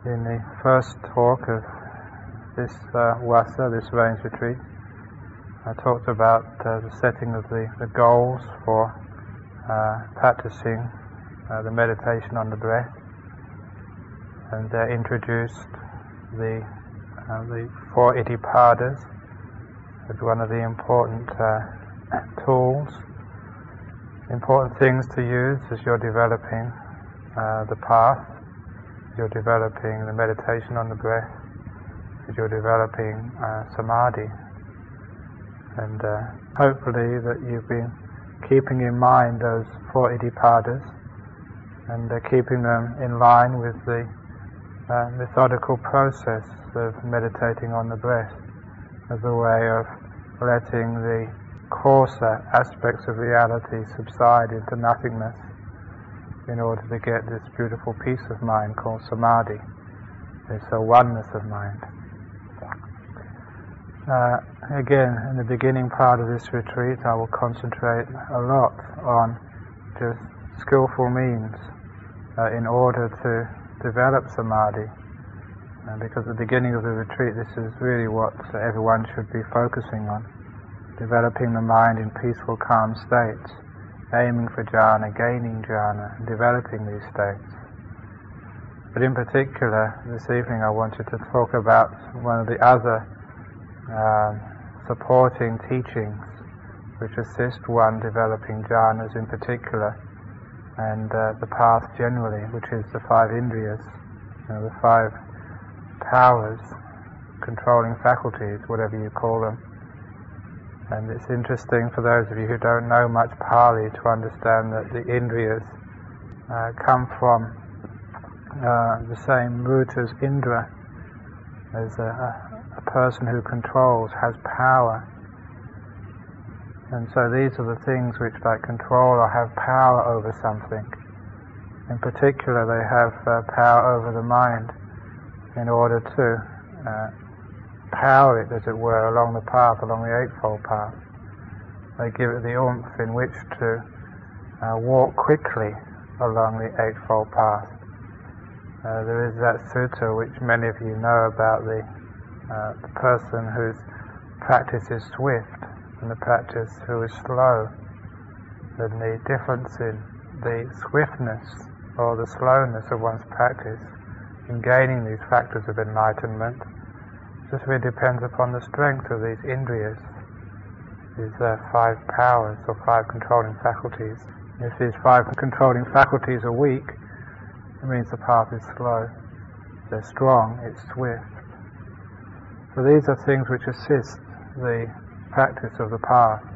In the first talk of this uh, wasa, this rains retreat, I talked about uh, the setting of the, the goals for uh, practicing uh, the meditation on the breath, and uh, introduced the uh, the four iddhipadas as one of the important tools, important things to use as you're developing the path you're developing the meditation on the breath, as you're developing uh, samadhi. And uh, hopefully that you've been keeping in mind those four iddhipadas and uh, keeping them in line with the uh, methodical process of meditating on the breath as a way of letting the coarser aspects of reality subside into nothingness in order to get this beautiful peace of mind called samadhi, this oneness of mind. Uh, again, in the beginning part of this retreat, I will concentrate a lot on just skillful means uh, in order to develop samadhi. Uh, because at the beginning of the retreat, this is really what everyone should be focusing on developing the mind in peaceful, calm states aiming for jhana, gaining jhana, developing these states. But in particular, this evening I wanted to talk about one of the other uh, supporting teachings which assist one developing jhanas in particular and uh, the path generally, which is the five indriyas, you know, the five powers, controlling faculties, whatever you call them. And it's interesting for those of you who don't know much Pali to understand that the Indriyas uh, come from uh, the same root as Indra, as a, a, person who controls, has power. And so these are the things which like control or have power over something. In particular, they have uh, power over the mind in order to uh, power it, as it were, along the path, along the Eightfold Path. They give it the oomph in which to uh, walk quickly along the Eightfold Path. Uh, there is that sutta which many of you know about the, uh, the person whose practice is swift and the practice who is slow. And the difference in the swiftness or the slowness of one's practice in gaining these factors of enlightenment this really depends upon the strength of these indriyas, these uh, five powers or five controlling faculties. If these five controlling faculties are weak, it means the path is slow. If they're strong, it's swift. So these are things which assist the practice of the path.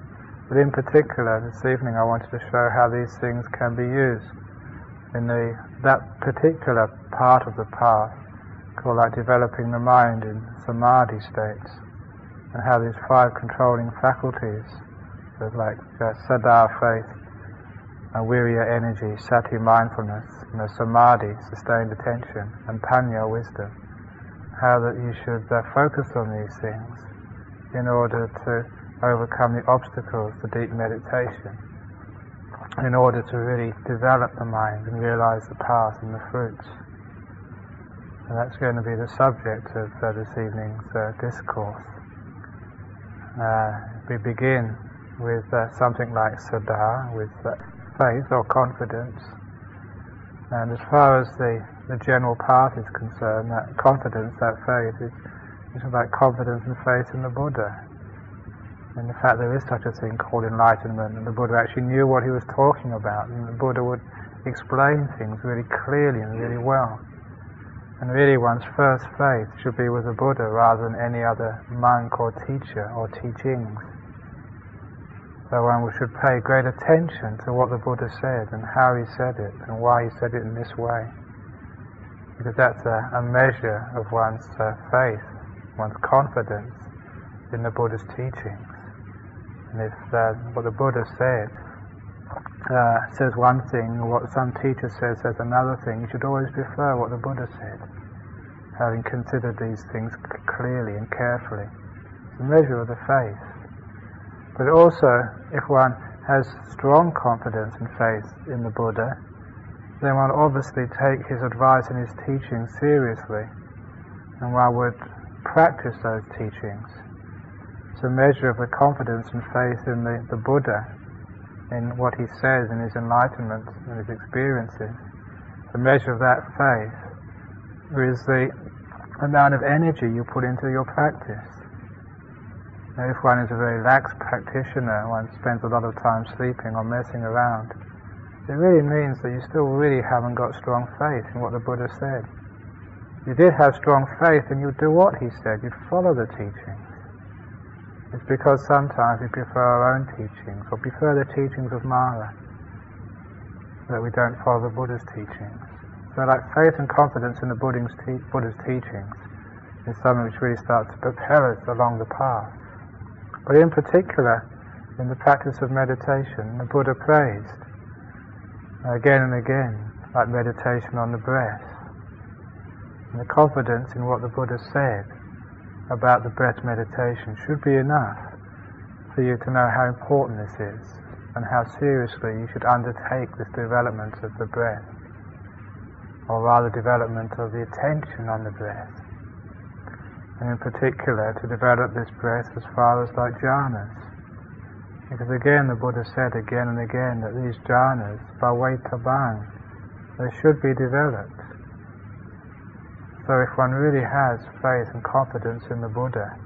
But in particular, this evening I wanted to show how these things can be used in the, that particular part of the path called like developing the mind in samadhi states, and how these five controlling faculties, so like uh, saddha faith, uh, energy, sati mindfulness, you know, samadhi sustained attention, and panya wisdom, how that you should uh, focus on these things in order to overcome the obstacles to deep meditation, in order to really develop the mind and realize the path and the fruits. And that's going to be the subject of uh, this evening's uh, discourse. Uh, we begin with uh, something like saddha, with uh, faith or confidence. And as far as the, the general path is concerned, that confidence, that faith, is, is like confidence and faith in the Buddha. And the fact there is such a thing called enlightenment, and the Buddha actually knew what he was talking about, and the Buddha would explain things really clearly and really well. And really one's first faith should be with the Buddha rather than any other monk or teacher or teachings. So one should pay great attention to what the Buddha said and how he said it and why he said it in this way. Because that's a, a measure of one's uh, faith, one's confidence in the Buddha's teachings. And if uh, what the Buddha said uh, says one thing, what some teacher says says another thing, you should always prefer what the Buddha said, having considered these things clearly and carefully. It's a measure of the faith. But also, if one has strong confidence and faith in the Buddha, then one obviously take his advice and his teachings seriously, and one would practice those teachings. It's a measure of the confidence and faith in the, the Buddha, in what he says, in his enlightenment, and his experiences. The measure of that faith is the amount of energy you put into your practice. Now, if one is a very lax practitioner, one spends a lot of time sleeping or messing around, it really means that you still really haven't got strong faith in what the Buddha said. You did have strong faith, then you'd do what he said, you'd follow the teachings. It's because sometimes we prefer our own teachings or prefer the teachings of Mara that we don't follow the Buddha's teachings. So like faith and confidence in the Buddha's, te- Buddha's teachings is something which really starts to propel us along the path. But in particular, in the practice of meditation, the Buddha praised again and again, like meditation on the breath. And the confidence in what the Buddha said about the breath meditation should be enough for you to know how important this is and how seriously you should undertake this development of the breath, or rather development of the attention on the breath and in particular to develop this breath as far as like jhanas. Because again the Buddha said again and again that these jhanas, by way tabang, they should be developed. So if one really has faith and confidence in the Buddha,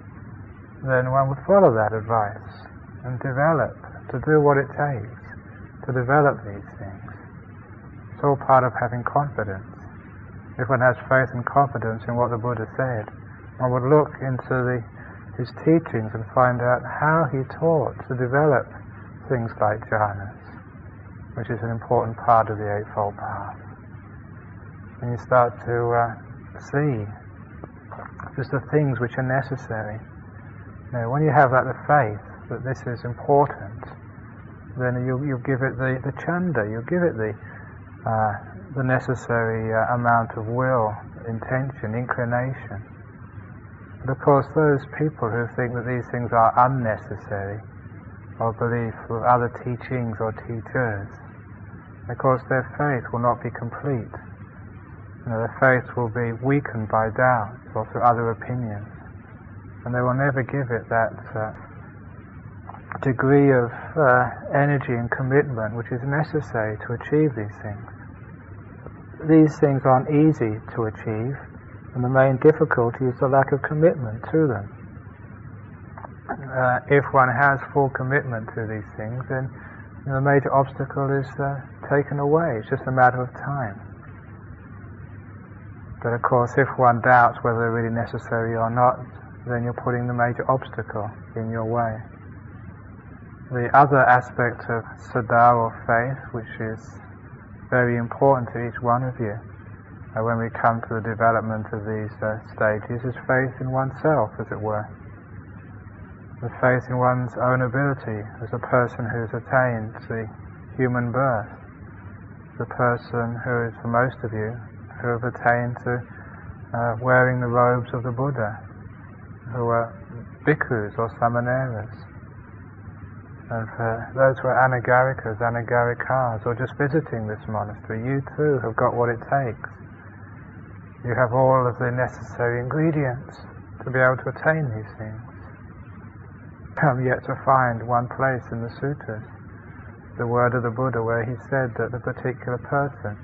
then one would follow that advice and develop, to do what it takes to develop these things. It's all part of having confidence. If one has faith and confidence in what the Buddha said, one would look into the, his teachings and find out how he taught to develop things like jhanas, which is an important part of the Eightfold Path. And you start to uh, see just the things which are necessary. Know, when you have that the faith that this is important, then you you give it the, the chanda, you give it the uh, the necessary uh, amount of will, intention, inclination. But of course, those people who think that these things are unnecessary, or believe with other teachings or teachers, of course, their faith will not be complete. Their faith will be weakened by doubts or through other opinions, and they will never give it that uh, degree of uh, energy and commitment which is necessary to achieve these things. These things aren't easy to achieve, and the main difficulty is the lack of commitment to them. Uh, if one has full commitment to these things, then the major obstacle is uh, taken away. It's just a matter of time. But of course, if one doubts whether they're really necessary or not, then you're putting the major obstacle in your way. The other aspect of saddha or faith, which is very important to each one of you, uh, when we come to the development of these uh, stages is faith in oneself, as it were. The faith in one's own ability as a person who's attained the human birth, the person who is, for most of you, who have attained to uh, wearing the robes of the Buddha, who are bhikkhus or samaneras. And for those who are anagarikas, anagarikas, or just visiting this monastery, you too have got what it takes you have all of the necessary ingredients to be able to attain these things. I'm yet to find one place in the sutras, the word of the Buddha, where he said that the particular person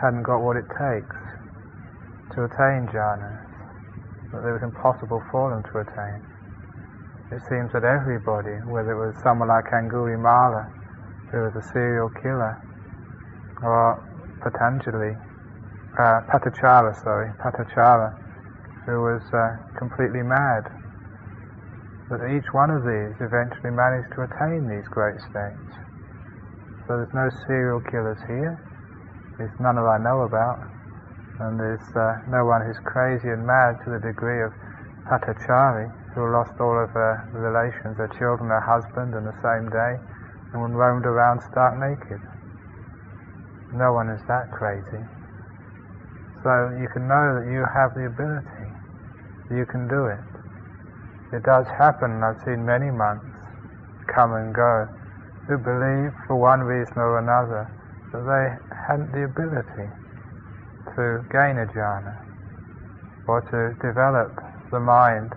hadn't got what it takes to attain jhana, that it was impossible for them to attain. It seems that everybody, whether it was someone like Angulimala, who was a serial killer, or Patanjali, uh, Patachara, sorry, Patachara, who was uh, completely mad. But each one of these eventually managed to attain these great states. So there's no serial killers here. There's none that I know about. And there's uh, no one who's crazy and mad to the degree of Patachari, who lost all of her relations, her children, her husband, in the same day, and roamed around stark naked. No one is that crazy. So you can know that you have the ability. You can do it. It does happen, I've seen many monks come and go who believe for one reason or another that they hadn't the ability to gain a jhana or to develop the mind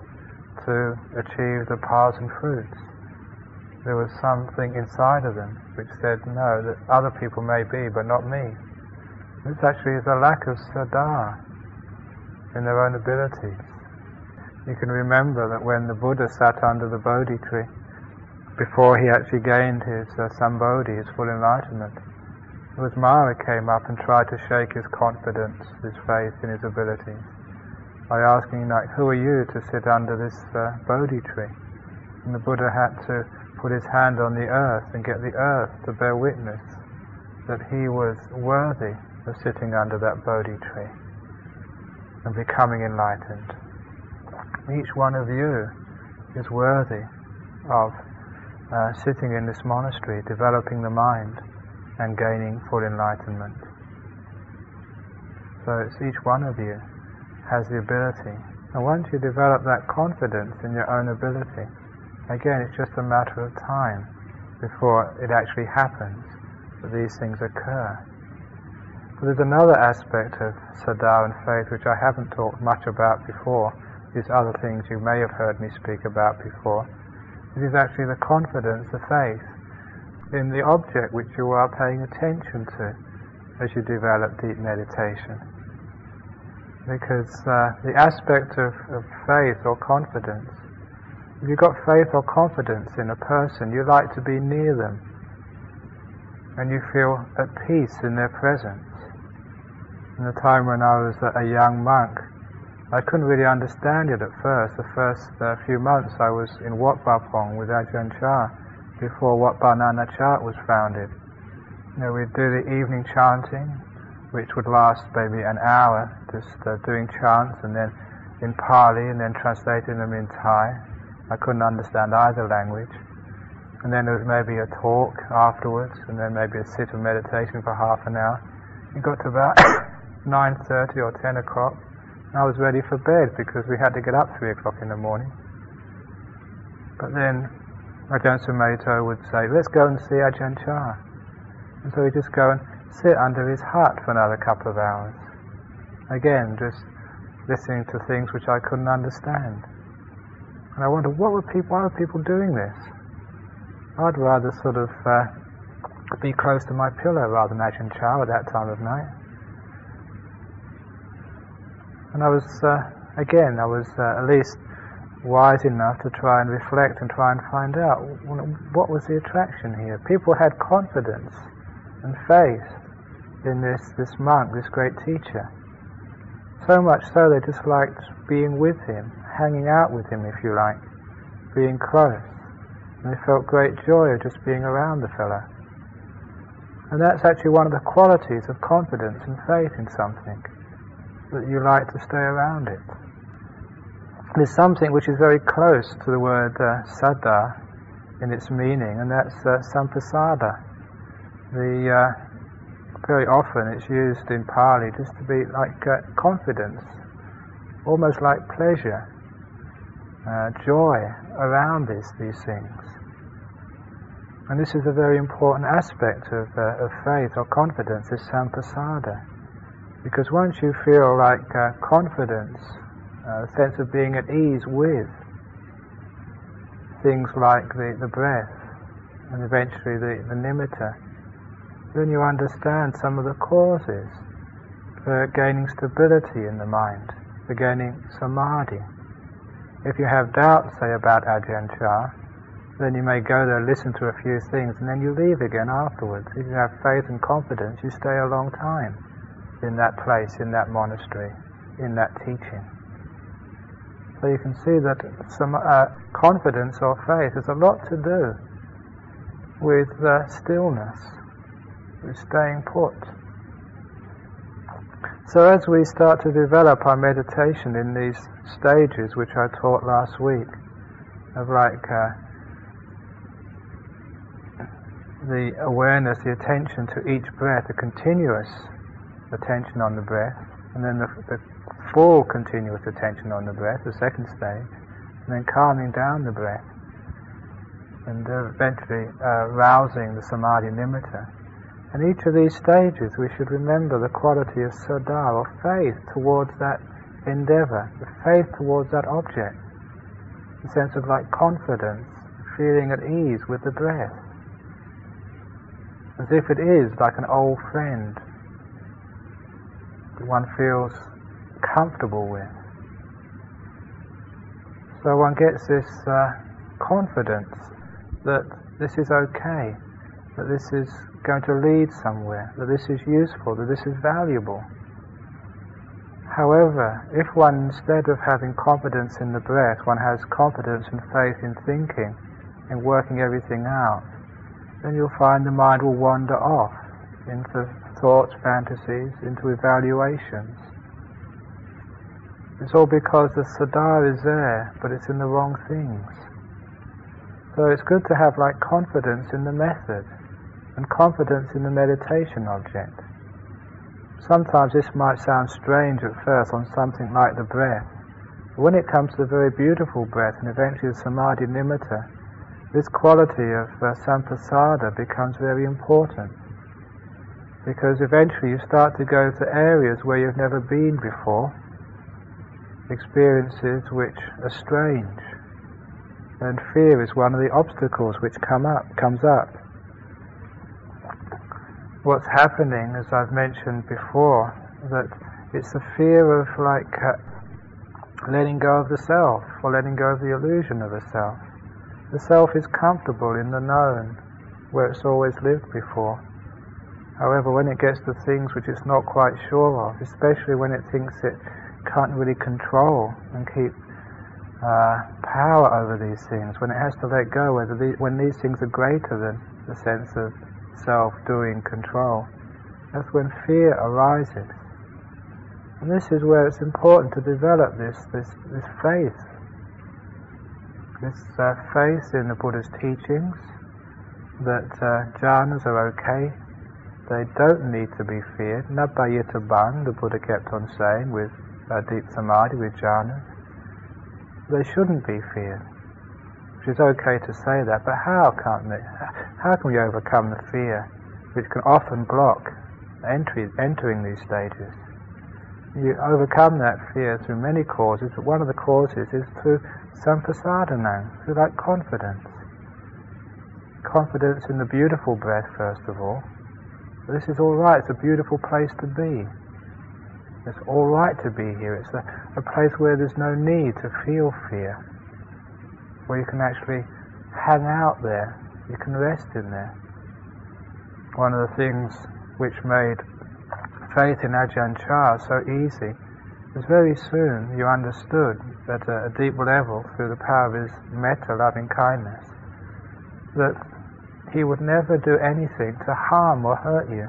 to achieve the paths and fruits. There was something inside of them which said, no, that other people may be, but not me. This actually is a lack of saddha in their own abilities. You can remember that when the Buddha sat under the Bodhi tree, before he actually gained his uh, Sambodhi, his full enlightenment, it was Mara came up and tried to shake his confidence, his faith in his ability, by asking, like, who are you to sit under this uh, Bodhi tree? And the Buddha had to put his hand on the earth and get the earth to bear witness that he was worthy of sitting under that Bodhi tree and becoming enlightened each one of you is worthy of uh, sitting in this monastery, developing the mind, and gaining full enlightenment. So it's each one of you has the ability. And once you develop that confidence in your own ability, again, it's just a matter of time before it actually happens that these things occur. But there's another aspect of saddha and faith which I haven't talked much about before, these other things you may have heard me speak about before. It is actually the confidence, the faith in the object which you are paying attention to as you develop deep meditation. Because uh, the aspect of, of faith or confidence, if you've got faith or confidence in a person, you like to be near them and you feel at peace in their presence. In the time when I was a young monk, I couldn't really understand it at first. The first uh, few months I was in Wat Pah Pong with Ajahn Chah before Wat Banana Nanachat was founded. You know, we'd do the evening chanting, which would last maybe an hour, just uh, doing chants and then in Pali and then translating them in Thai. I couldn't understand either language. And then there was maybe a talk afterwards and then maybe a sit of meditation for half an hour. It got to about 9.30 or 10 o'clock I was ready for bed because we had to get up three o'clock in the morning. But then Ajahn Sumedho would say, let's go and see Ajahn Chah. And so we just go and sit under his hut for another couple of hours. Again, just listening to things which I couldn't understand. And I wondered, what were people, why were people doing this? I'd rather sort of uh, be close to my pillow rather than Ajahn Chah at that time of night. And I was, uh, again, I was uh, at least wise enough to try and reflect and try and find out what was the attraction here. People had confidence and faith in this, this monk, this great teacher. So much so they just liked being with him, hanging out with him, if you like, being close. And they felt great joy of just being around the fellow. And that's actually one of the qualities of confidence and faith in something that you like to stay around it. There's something which is very close to the word uh, saddha in its meaning, and that's uh, samprasada. The uh, very often it's used in Pali just to be like uh, confidence, almost like pleasure, uh, joy around this, these things. And this is a very important aspect of, uh, of faith or confidence, is sampasada. Because once you feel like uh, confidence, a sense of being at ease with things like the, the breath and eventually the, the nimitta, then you understand some of the causes for gaining stability in the mind, for gaining samadhi. If you have doubts, say, about Ajahn Chah, then you may go there, listen to a few things, and then you leave again afterwards. If you have faith and confidence, you stay a long time in that place, in that monastery, in that teaching. So you can see that some uh, confidence or faith has a lot to do with stillness, with staying put. So as we start to develop our meditation in these stages, which I taught last week, of like uh, the awareness, the attention to each breath, a continuous attention on the breath, and then the, the full continuous attention on the breath, the second stage, and then calming down the breath, and eventually uh, rousing the samadhi nimitta. And each of these stages, we should remember the quality of saddha, or faith towards that endeavor, the faith towards that object, the sense of like confidence, feeling at ease with the breath, as if it is like an old friend. One feels comfortable with. So one gets this uh, confidence that this is okay, that this is going to lead somewhere, that this is useful, that this is valuable. However, if one, instead of having confidence in the breath, one has confidence and faith in thinking, in working everything out, then you'll find the mind will wander off into thoughts, fantasies, into evaluations. It's all because the saddha is there, but it's in the wrong things. So it's good to have like confidence in the method and confidence in the meditation object. Sometimes this might sound strange at first on something like the breath. But when it comes to the very beautiful breath and eventually the samadhi nimitta, this quality of uh, samprasada becomes very important. Because eventually you start to go to areas where you've never been before, experiences which are strange. And fear is one of the obstacles which come up, comes up. What's happening, as I've mentioned before, that it's the fear of like uh, letting go of the self or letting go of the illusion of the self. The self is comfortable in the known, where it's always lived before. However, when it gets to things which it's not quite sure of, especially when it thinks it can't really control and keep uh, power over these things, when it has to let go, whether the, when these things are greater than the sense of self-doing control, that's when fear arises. And this is where it's important to develop this, this, this faith, this uh, faith in the Buddha's teachings, that uh, jhanas are okay, they don't need to be feared. Na bhayitabbang, the Buddha kept on saying with uh, deep samadhi with jhana, they shouldn't be feared. Which is okay to say that, but how can they, how can we overcome the fear which can often block entry, entering these stages? You overcome that fear through many causes, but one of the causes is through samprasadana, through that confidence. Confidence in the beautiful breath, first of all. This is all right, it's a beautiful place to be. It's all right to be here. It's a, a place where there's no need to feel fear, where you can actually hang out there, you can rest in there. One of the things which made faith in Ajahn Chah so easy was very soon you understood at a, a deep level through the power of his metta, loving kindness, that he would never do anything to harm or hurt you,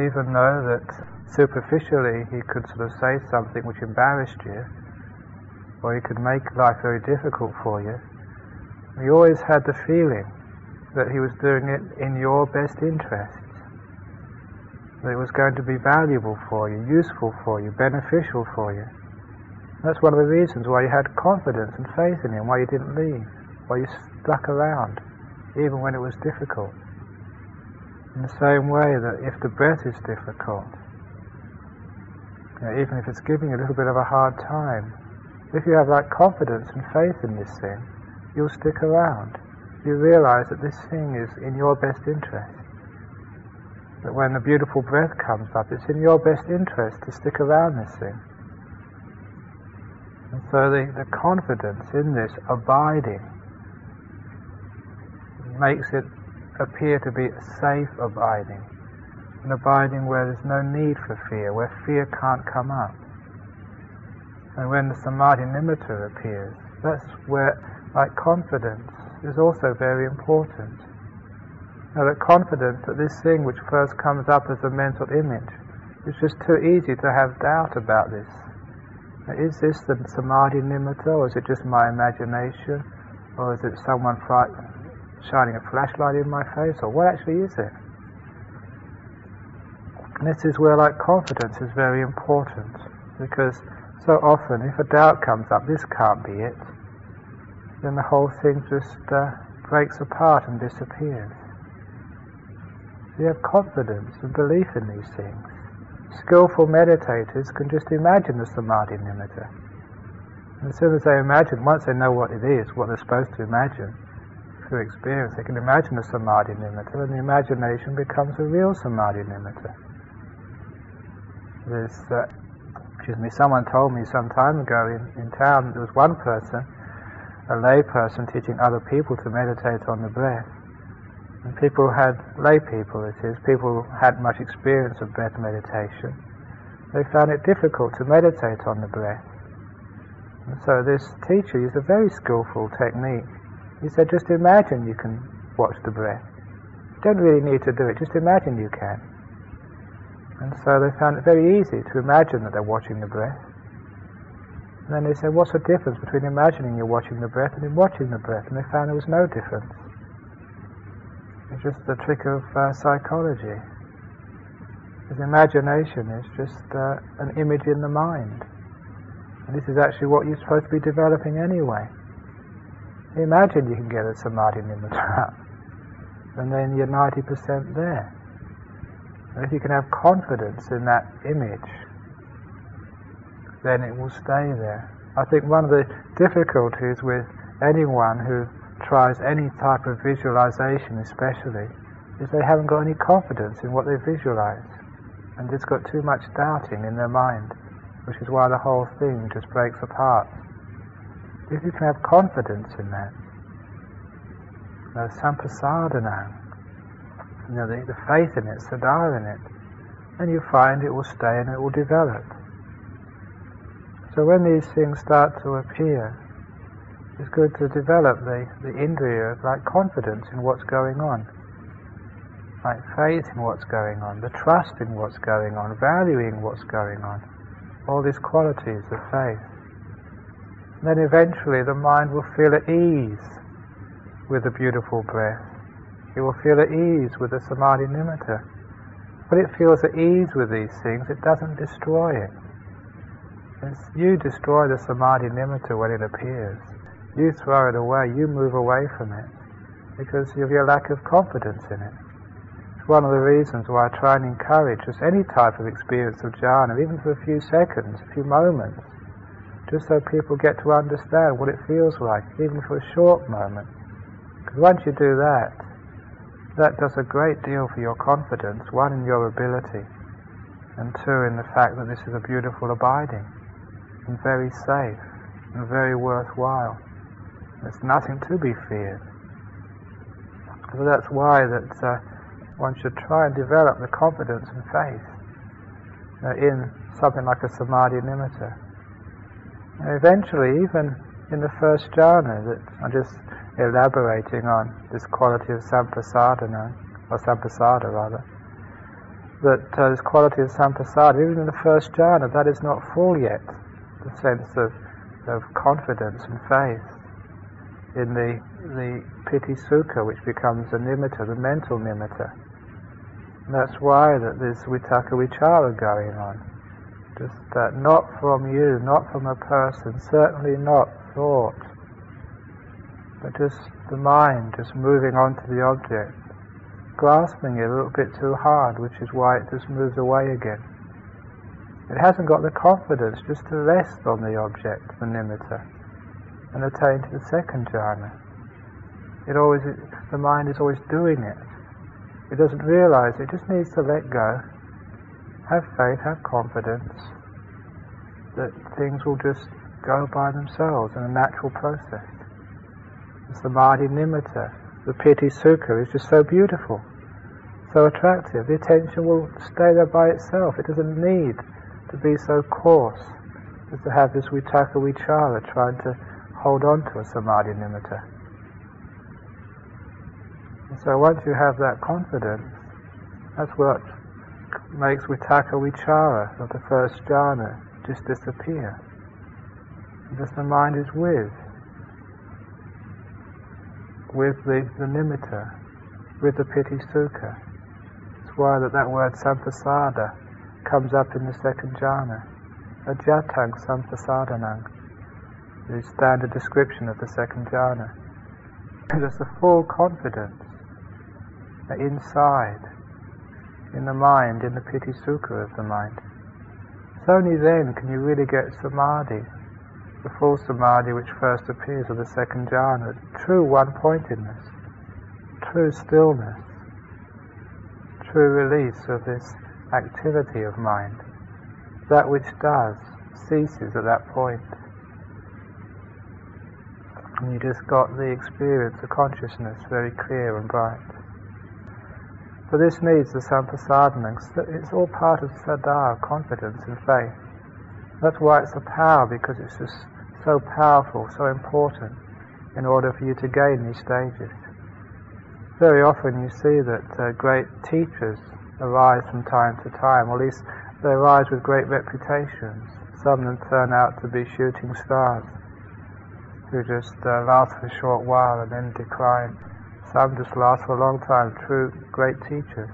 even though that superficially he could sort of say something which embarrassed you, or he could make life very difficult for you, he always had the feeling that he was doing it in your best interests, that it was going to be valuable for you, useful for you, beneficial for you. That's one of the reasons why you had confidence and faith in him, why you didn't leave, why you stuck around, even when it was difficult. In the same way that if the breath is difficult, you know, even if it's giving you a little bit of a hard time, if you have that confidence and faith in this thing, you'll stick around. You realize that this thing is in your best interest. That when the beautiful breath comes up, it's in your best interest to stick around this thing. And so the, the confidence in this abiding makes it appear to be safe abiding an abiding where there's no need for fear, where fear can't come up. And when the samadhi nimitta appears, that's where, like confidence, is also very important. Now that confidence that this thing which first comes up as a mental image, it's just too easy to have doubt about this. Now, is this the samadhi nimitta, or is it just my imagination, or is it someone shining a flashlight in my face, or what actually is it? And this is where like confidence is very important, because so often if a doubt comes up, this can't be it, then the whole thing just uh, breaks apart and disappears. You have confidence and belief in these things. Skillful meditators can just imagine the samadhi nimitta. And as soon as they imagine, once they know what it is, what they're supposed to imagine, through experience, they can imagine the samadhi nimitta, and the imagination becomes a real samadhi nimitta. There's, uh, excuse me, someone told me some time ago in, in town, there was one person a lay person teaching other people to meditate on the breath. And people had, lay people it is, people had much experience of breath meditation. They found it difficult to meditate on the breath. And so this teacher used a very skillful technique. He said, just imagine you can watch the breath. You don't really need to do it, just imagine you can. And so they found it very easy to imagine that they're watching the breath. And then they said, what's the difference between imagining you're watching the breath and in watching the breath? And they found there was no difference. It's just the trick of uh, psychology. Because imagination is just uh, an image in the mind. And this is actually what you're supposed to be developing anyway. Imagine you can get a samadhi nimitta, and then you're 90% there. And if you can have confidence in that image, then it will stay there. I think one of the difficulties with anyone who tries any type of visualization especially is they haven't got any confidence in what they visualize and just got too much doubting in their mind which is why the whole thing just breaks apart. If you can have confidence in that, the sampasadana, you know, the, the faith in it, sadhana in it, and you find it will stay and it will develop. So when these things start to appear, it's good to develop the, the indriya of like confidence in what's going on, like faith in what's going on, the trust in what's going on, valuing what's going on, all these qualities of faith. Then eventually the mind will feel at ease with the beautiful breath. It will feel at ease with the samadhi nimitta. When it feels at ease with these things, it doesn't destroy it. It's you destroy the samadhi nimitta when it appears. You throw it away, you move away from it because of your lack of confidence in it. It's one of the reasons why I try and encourage just any type of experience of jhana, even for a few seconds, a few moments, just so people get to understand what it feels like, even for a short moment. Because once you do that, that does a great deal for your confidence, one in your ability, and two in the fact that this is a beautiful abiding and very safe and very worthwhile. There's nothing to be feared. So that's why that uh, one should try and develop the confidence and faith uh, in something like a samadhi nimitta. And eventually, even in the first jhana, that I'm just elaborating on this quality of sampasadana, or sampasada rather, that uh, this quality of sampasada, even in the first jhana, that is not full yet the sense of, of confidence and faith in the, the piti sukha, which becomes the nimitta, the mental nimitta. And that's why that there's vitakka vichara going on. Just that not from you, not from a person, certainly not thought, but just the mind just moving onto the object, grasping it a little bit too hard, which is why it just moves away again. It hasn't got the confidence just to rest on the object, the nimitta, and attain to the second jhana. It always, the mind is always doing it. It doesn't realize it just needs to let go, have faith, have confidence that things will just go by themselves in a natural process. The samadhi nimitta, the piti sukha is just so beautiful, so attractive. The attention will stay there by itself. It doesn't need to be so coarse is to have this vitakka vichara, trying to hold on to a samadhi nimitta. And so once you have that confidence, that's what makes vitakka vichara of the first jhana just disappear. Because the mind is with, with the, the nimitta, with the piti sukha. That's why that, that word sampasada comes up in the second jhana. Ajjhattang sampasadanang, the standard description of the second jhana. There's a full confidence inside, in the mind, in the piti sukha of the mind. It's only then can you really get samadhi, the full samadhi which first appears of the second jhana, true one-pointedness, true stillness, true release of this activity of mind. That which does ceases at that point. And you just got the experience of consciousness very clear and bright. So this needs the sampasadana. It's all part of saddha, confidence and faith. That's why it's a power, because it's just so powerful, so important, in order for you to gain these stages. Very often you see that uh, great teachers arise from time to time, or at least they arise with great reputations. Some of them turn out to be shooting stars, who just uh, last for a short while and then decline. Some just last for a long time, true great teachers.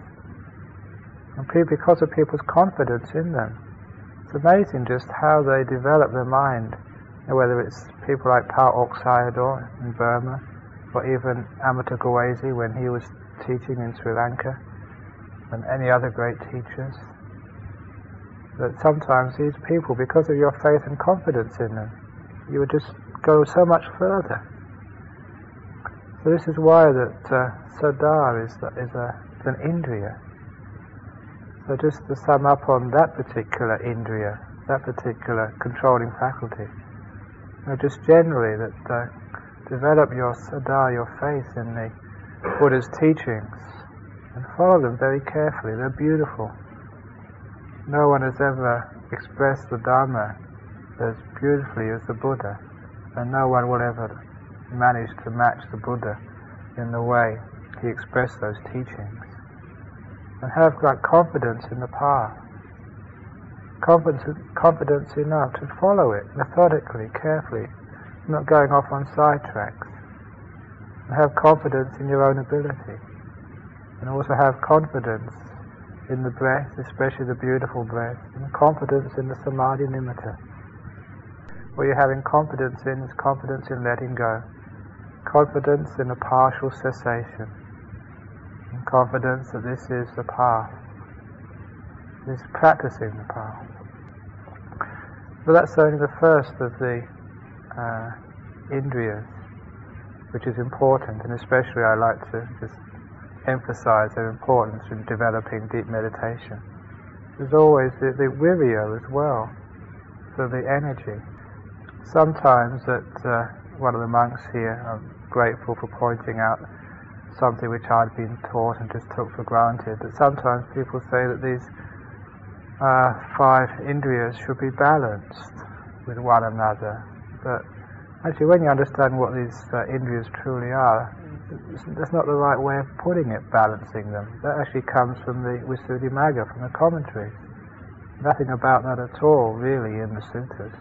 And because of people's confidence in them. It's amazing just how they develop their mind, whether it's people like Pa Auk Sayadaw in Burma, or even Amata Gawese when he was teaching in Sri Lanka, and any other great teachers. That sometimes these people, because of your faith and confidence in them, you would just go so much further. So this is why that uh, Saddha is, is, a, is an indriya. So just to sum up on that particular indriya, that particular controlling faculty, know, just generally that uh, develop your saddha, your faith in the Buddha's teachings, and follow them very carefully. They're beautiful. No one has ever expressed the Dharma as beautifully as the Buddha, and no one will ever manage to match the Buddha in the way he expressed those teachings. And have great confidence in the path. Confidence, confidence enough to follow it methodically, carefully, not going off on sidetracks. And have confidence in your own ability. And also have confidence in the breath, especially the beautiful breath, and confidence in the samadhi nimitta. What you're having confidence in is confidence in letting go confidence in a partial cessation, and confidence that this is the path, is practicing the path. But that's only the first of the uh, indriyas, which is important, and especially I like to just emphasize their importance in developing deep meditation. There's always the, the virya as well, so the energy. Sometimes that uh, one of the monks here, I'm grateful for pointing out something which I'd been taught and just took for granted. That sometimes people say that these uh, five indriyas should be balanced with one another. But actually, when you understand what these uh, indriyas truly are, that's not the right way of putting it, balancing them. That actually comes from the Visuddhimagga, from the commentaries. Nothing about that at all, really, in the sutras.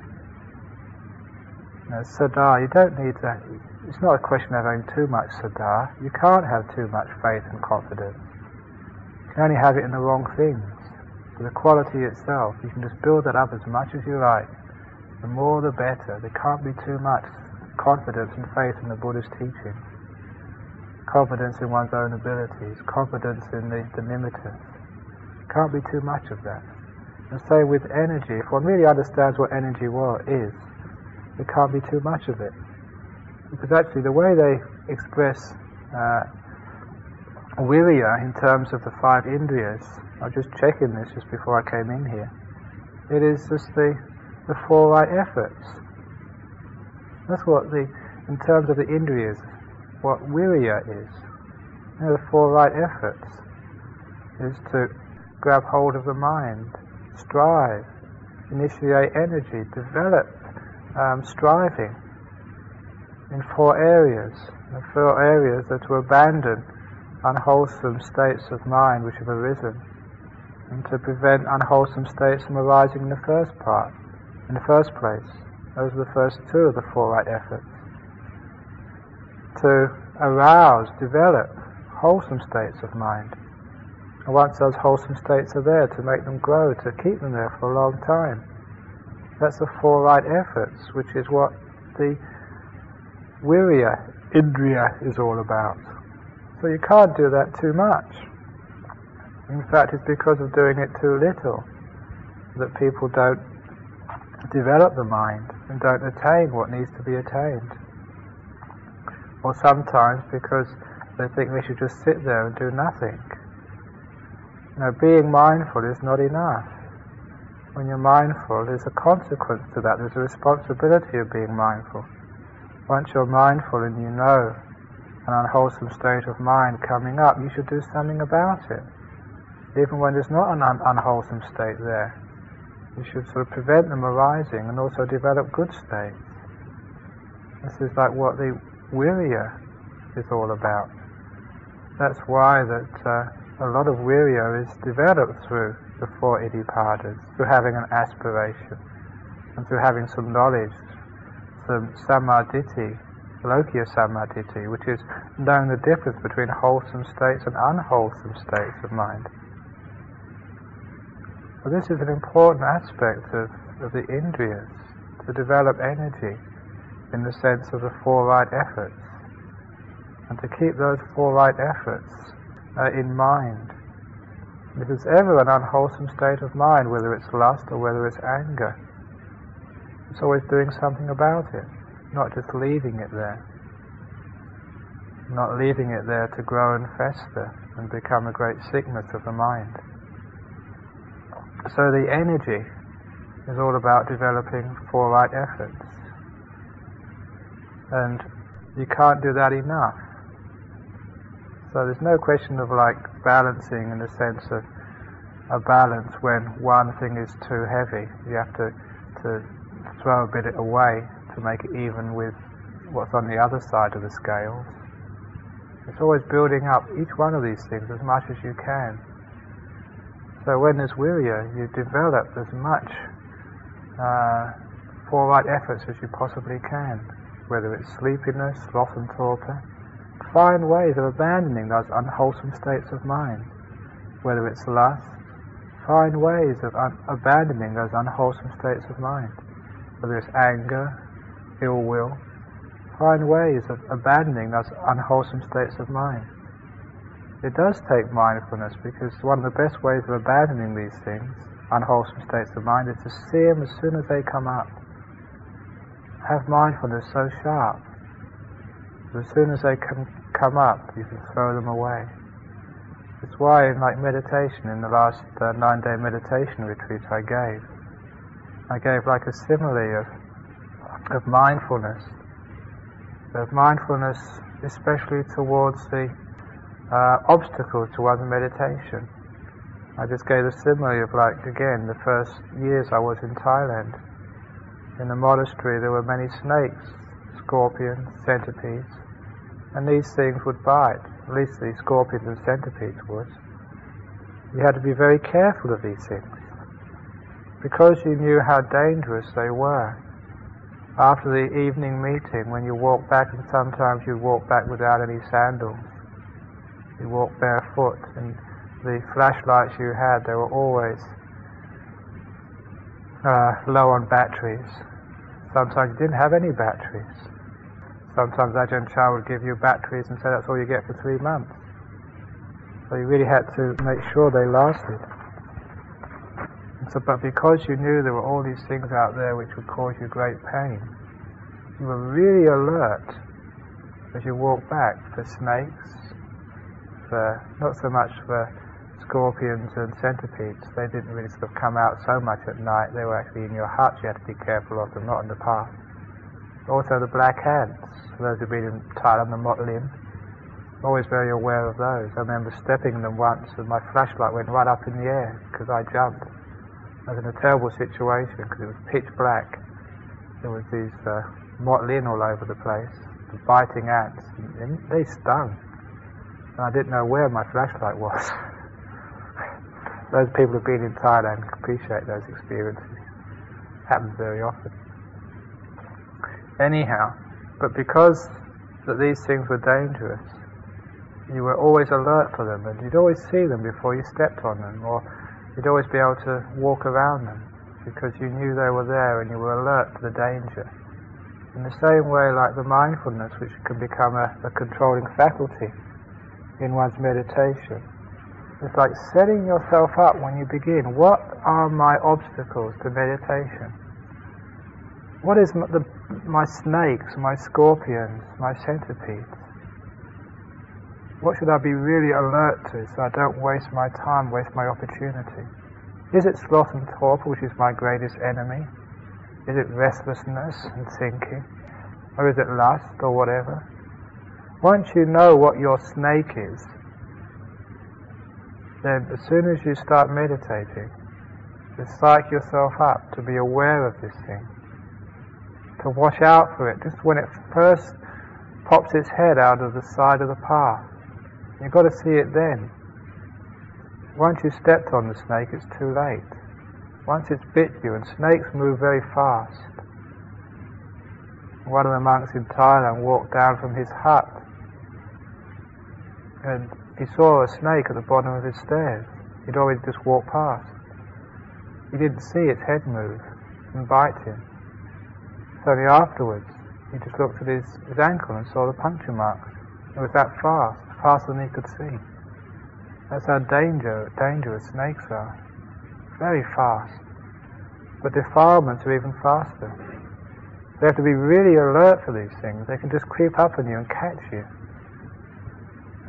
You saddha, you don't need to it's not a question of having too much saddha. You can't have too much faith and confidence. You can only have it in the wrong things. But the quality itself, you can just build that up as much as you like. The more the better. There can't be too much confidence and faith in the Buddha's teaching. Confidence in one's own abilities, confidence in the, the nimittas. Can't be too much of that. And so with energy, if one really understands what energy is, there can't be too much of it because actually the way they express uh, virya in terms of the five indriyas, I was just checking this just before I came in here, it is just the, the four right efforts. That's what the, in terms of the indriyas, what virya is. You know, the four right efforts is to grab hold of the mind, strive, initiate energy, develop um, striving in four areas. The four areas are to abandon unwholesome states of mind which have arisen and to prevent unwholesome states from arising in the first part, in the first place. Those are the first two of the four right efforts. To arouse, develop wholesome states of mind. And once those wholesome states are there, to make them grow, to keep them there for a long time. That's the four right efforts, which is what the virya, indriya, is all about. So you can't do that too much. In fact, it's because of doing it too little that people don't develop the mind and don't attain what needs to be attained. Or sometimes because they think they should just sit there and do nothing. Now, being mindful is not enough when you're mindful, there's a consequence to that. There's a responsibility of being mindful. Once you're mindful and you know an unwholesome state of mind coming up, you should do something about it. Even when there's not an un- unwholesome state there, you should sort of prevent them arising and also develop good states. This is like what the virya is all about. That's why that uh, a lot of virya is developed through the four iddhipadas, through having an aspiration, and through having some knowledge, some sammaditthi, lokiya sammaditthi, which is knowing the difference between wholesome states and unwholesome states of mind. This is an important aspect of, of the indriyas, to develop energy in the sense of the four right efforts, and to keep those four right efforts uh, in mind if there's ever an unwholesome state of mind, whether it's lust or whether it's anger, it's always doing something about it, not just leaving it there. Not leaving it there to grow and fester and become a great sickness of the mind. So the energy is all about developing four right efforts. And you can't do that enough. So there's no question of like balancing in the sense of a balance when one thing is too heavy. You have to, to a bit away to make it even with what's on the other side of the scales. It's always building up each one of these things as much as you can. So when there's virya, you develop as much uh, right efforts as you possibly can, whether it's sleepiness, sloth and torpor, find ways of abandoning those unwholesome states of mind, whether it's lust, find ways of un- abandoning those unwholesome states of mind, whether it's anger, ill will, find ways of abandoning those unwholesome states of mind. It does take mindfulness because one of the best ways of abandoning these things, unwholesome states of mind, is to see them as soon as they come up. Have mindfulness so sharp that as soon as they can come up, you can throw them away. It's why in like meditation, in the last uh, nine-day meditation retreat I gave, I gave like a simile of, of mindfulness, of mindfulness especially towards the uh, obstacle to one's meditation. I just gave a simile of like, again, the first years I was in Thailand. In the monastery there were many snakes, scorpions, centipedes, and these things would bite. At least the scorpions and centipedes would. You had to be very careful of these things because you knew how dangerous they were. After the evening meeting, when you walk back, and sometimes you walk back without any sandals, you walk barefoot, and the flashlights you had, they were always uh, low on batteries. Sometimes you didn't have any batteries. Sometimes Ajahn Chah would give you batteries and say that's all you get for three months. So you really had to make sure they lasted. And so, but because you knew there were all these things out there which would cause you great pain, you were really alert as you walked back for snakes, for not so much for scorpions and centipedes. They didn't really sort of come out so much at night. They were actually in your hut. You had to be careful of them, not in the path. Also the black ants those who've been tied on the motlin, always very aware of those. I remember stepping in them once and my flashlight went right up in the air because I jumped. I was in a terrible situation because it was pitch black. There was these uh, all over the place, the biting ants, and they stung. And I didn't know where my flashlight was. those people who've been in Thailand appreciate those experiences. Happens very often. Anyhow, but because that these things were dangerous, you were always alert for them, and you'd always see them before you stepped on them, or you'd always be able to walk around them because you knew they were there and you were alert to the danger. In the same way, like the mindfulness, which can become a, a controlling faculty in one's meditation, it's like setting yourself up when you begin. What are my obstacles to meditation? What is my, the, my snakes, my scorpions, my centipedes? What should I be really alert to so I don't waste my time, waste my opportunity? Is it sloth and torpor, which is my greatest enemy? Is it restlessness and thinking? Or is it lust or whatever? Once you know what your snake is, then as soon as you start meditating, just psych yourself up to be aware of this thing, to watch out for it just when it first pops its head out of the side of the path. You've got to see it then. Once you've stepped on the snake, it's too late. Once it's bit you, and snakes move very fast. One of the monks in Thailand walked down from his hut and he saw a snake at the bottom of his stairs. He'd already just walked past. He didn't see its head move and bite him. So afterwards, he just looked at his, his ankle and saw the puncture marks. It was that fast faster than he could see. That's how danger, dangerous snakes are. Very fast. But defilements are even faster. They have to be really alert for these things. They can just creep up on you and catch you.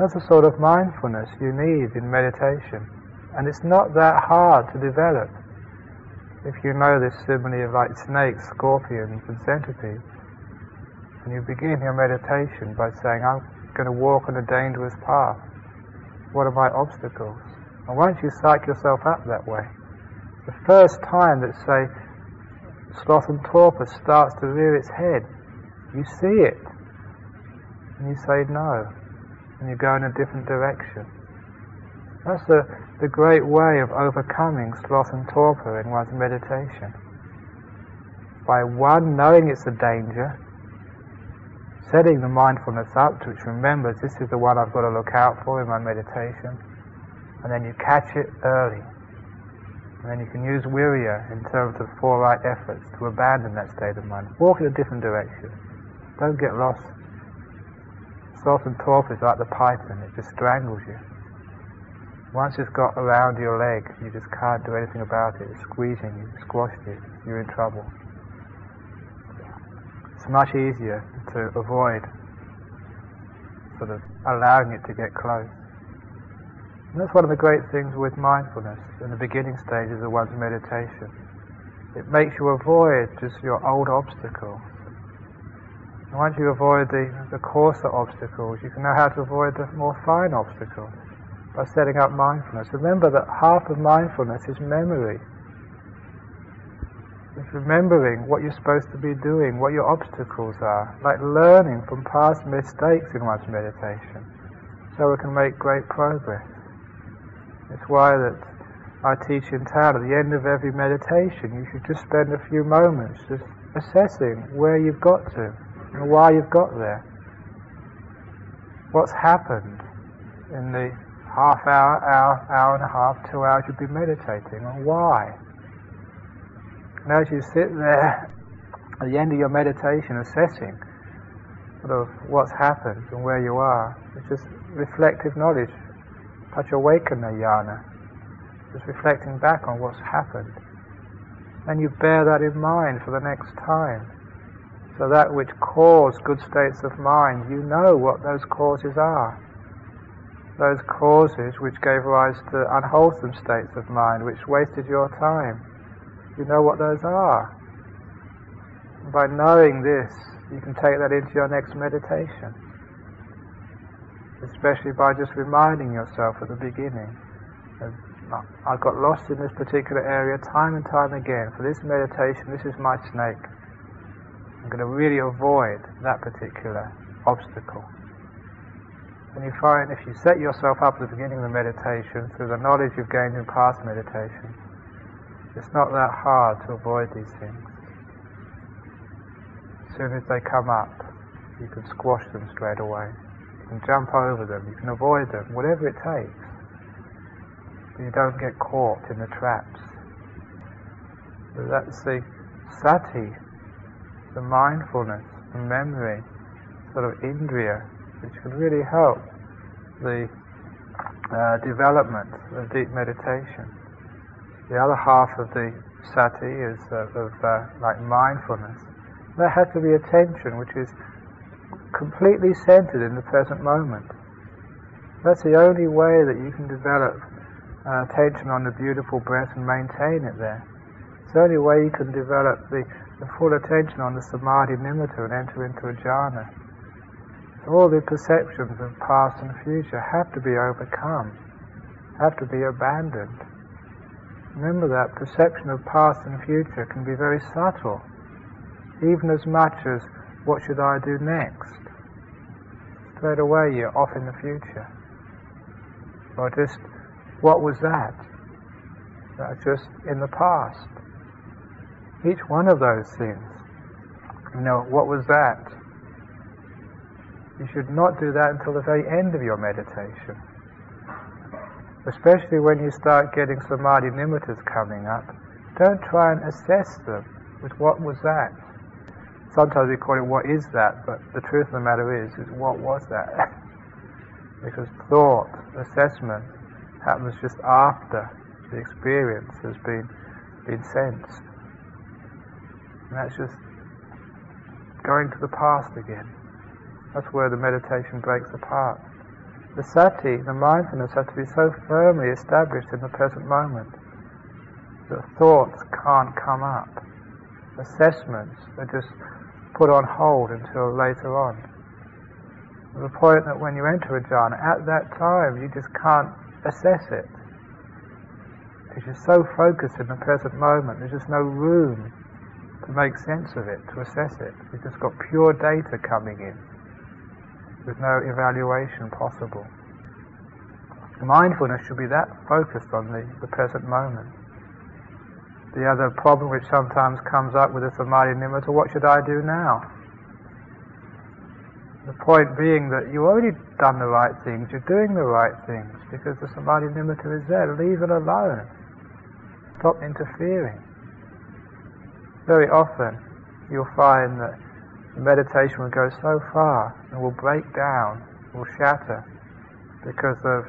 That's the sort of mindfulness you need in meditation. And it's not that hard to develop. If you know this simile of like snakes, scorpions, and centipedes, and you begin your meditation by saying, I'm going to walk on a dangerous path? What are my obstacles? And once you psych yourself up that way, the first time that, say, sloth and torpor starts to rear its head, you see it, and you say no, and you go in a different direction. That's the, the great way of overcoming sloth and torpor in one's meditation. By one, knowing it's a danger, setting the mindfulness up which remembers this is the one I've got to look out for in my meditation, and then you catch it early. And then you can use virya in terms of four right efforts to abandon that state of mind. Walk in a different direction. Don't get lost. Sloth and torpor is like the python, it just strangles you. Once it's got around your leg, you just can't do anything about it. It's squeezing you, squashed you, you're in trouble it's much easier to avoid sort of allowing it to get close. And that's one of the great things with mindfulness in the beginning stages of one's meditation. It makes you avoid just your old obstacles. And once you avoid the, the coarser obstacles, you can know how to avoid the more fine obstacles by setting up mindfulness. Remember that half of mindfulness is memory. It's remembering what you're supposed to be doing, what your obstacles are, like learning from past mistakes in one's meditation, so we can make great progress. It's why that I teach in town at the end of every meditation, you should just spend a few moments just assessing where you've got to and why you've got there. What's happened in the half hour, hour, hour and a half, two hours you've been meditating, and why? As you sit there at the end of your meditation assessing sort of what's happened and where you are, it's just reflective knowledge, paccavekkhana jnana, just reflecting back on what's happened. And you bear that in mind for the next time. So that which caused good states of mind, you know what those causes are. Those causes which gave rise to unwholesome states of mind, which wasted your time you know what those are. By knowing this, you can take that into your next meditation. Especially by just reminding yourself at the beginning I got lost in this particular area time and time again. For this meditation, this is my snake. I'm going to really avoid that particular obstacle. And you find if you set yourself up at the beginning of the meditation through the knowledge you've gained in past meditation, it's not that hard to avoid these things. As soon as they come up, you can squash them straight away. You can jump over them, you can avoid them, whatever it takes. But you don't get caught in the traps. That's the sati, the mindfulness, the memory, sort of indriya, which can really help the uh, development of deep meditation. The other half of the sati is uh, of uh, like mindfulness. There has to be attention, which is completely centered in the present moment. That's the only way that you can develop uh, attention on the beautiful breath and maintain it there. It's the only way you can develop the, the full attention on the samadhi nimitta and enter into a jhana. So all the perceptions of past and future have to be overcome, have to be abandoned. Remember that perception of past and future can be very subtle, even as much as what should I do next? Straight away you're off in the future. Or just, what was that? That's just in the past. Each one of those things. You know, what was that? You should not do that until the very end of your meditation especially when you start getting samadhi nimittas coming up, don't try and assess them with what was that. Sometimes we call it what is that, but the truth of the matter is, is what was that? because thought, assessment, happens just after the experience has been, been sensed. And that's just going to the past again. That's where the meditation breaks apart. The sati, the mindfulness, has to be so firmly established in the present moment that thoughts can't come up. Assessments are just put on hold until later on. The point that when you enter a jhana, at that time you just can't assess it. Because you're so focused in the present moment, there's just no room to make sense of it, to assess it. You've just got pure data coming in with no evaluation possible. Mindfulness should be that focused on the, the present moment. The other problem which sometimes comes up with the samadhi nimitta, what should I do now? The point being that you've already done the right things, you're doing the right things, because the samadhi nimitta is there. Leave it alone. Stop interfering. Very often you'll find that meditation will go so far and will break down, will shatter, because of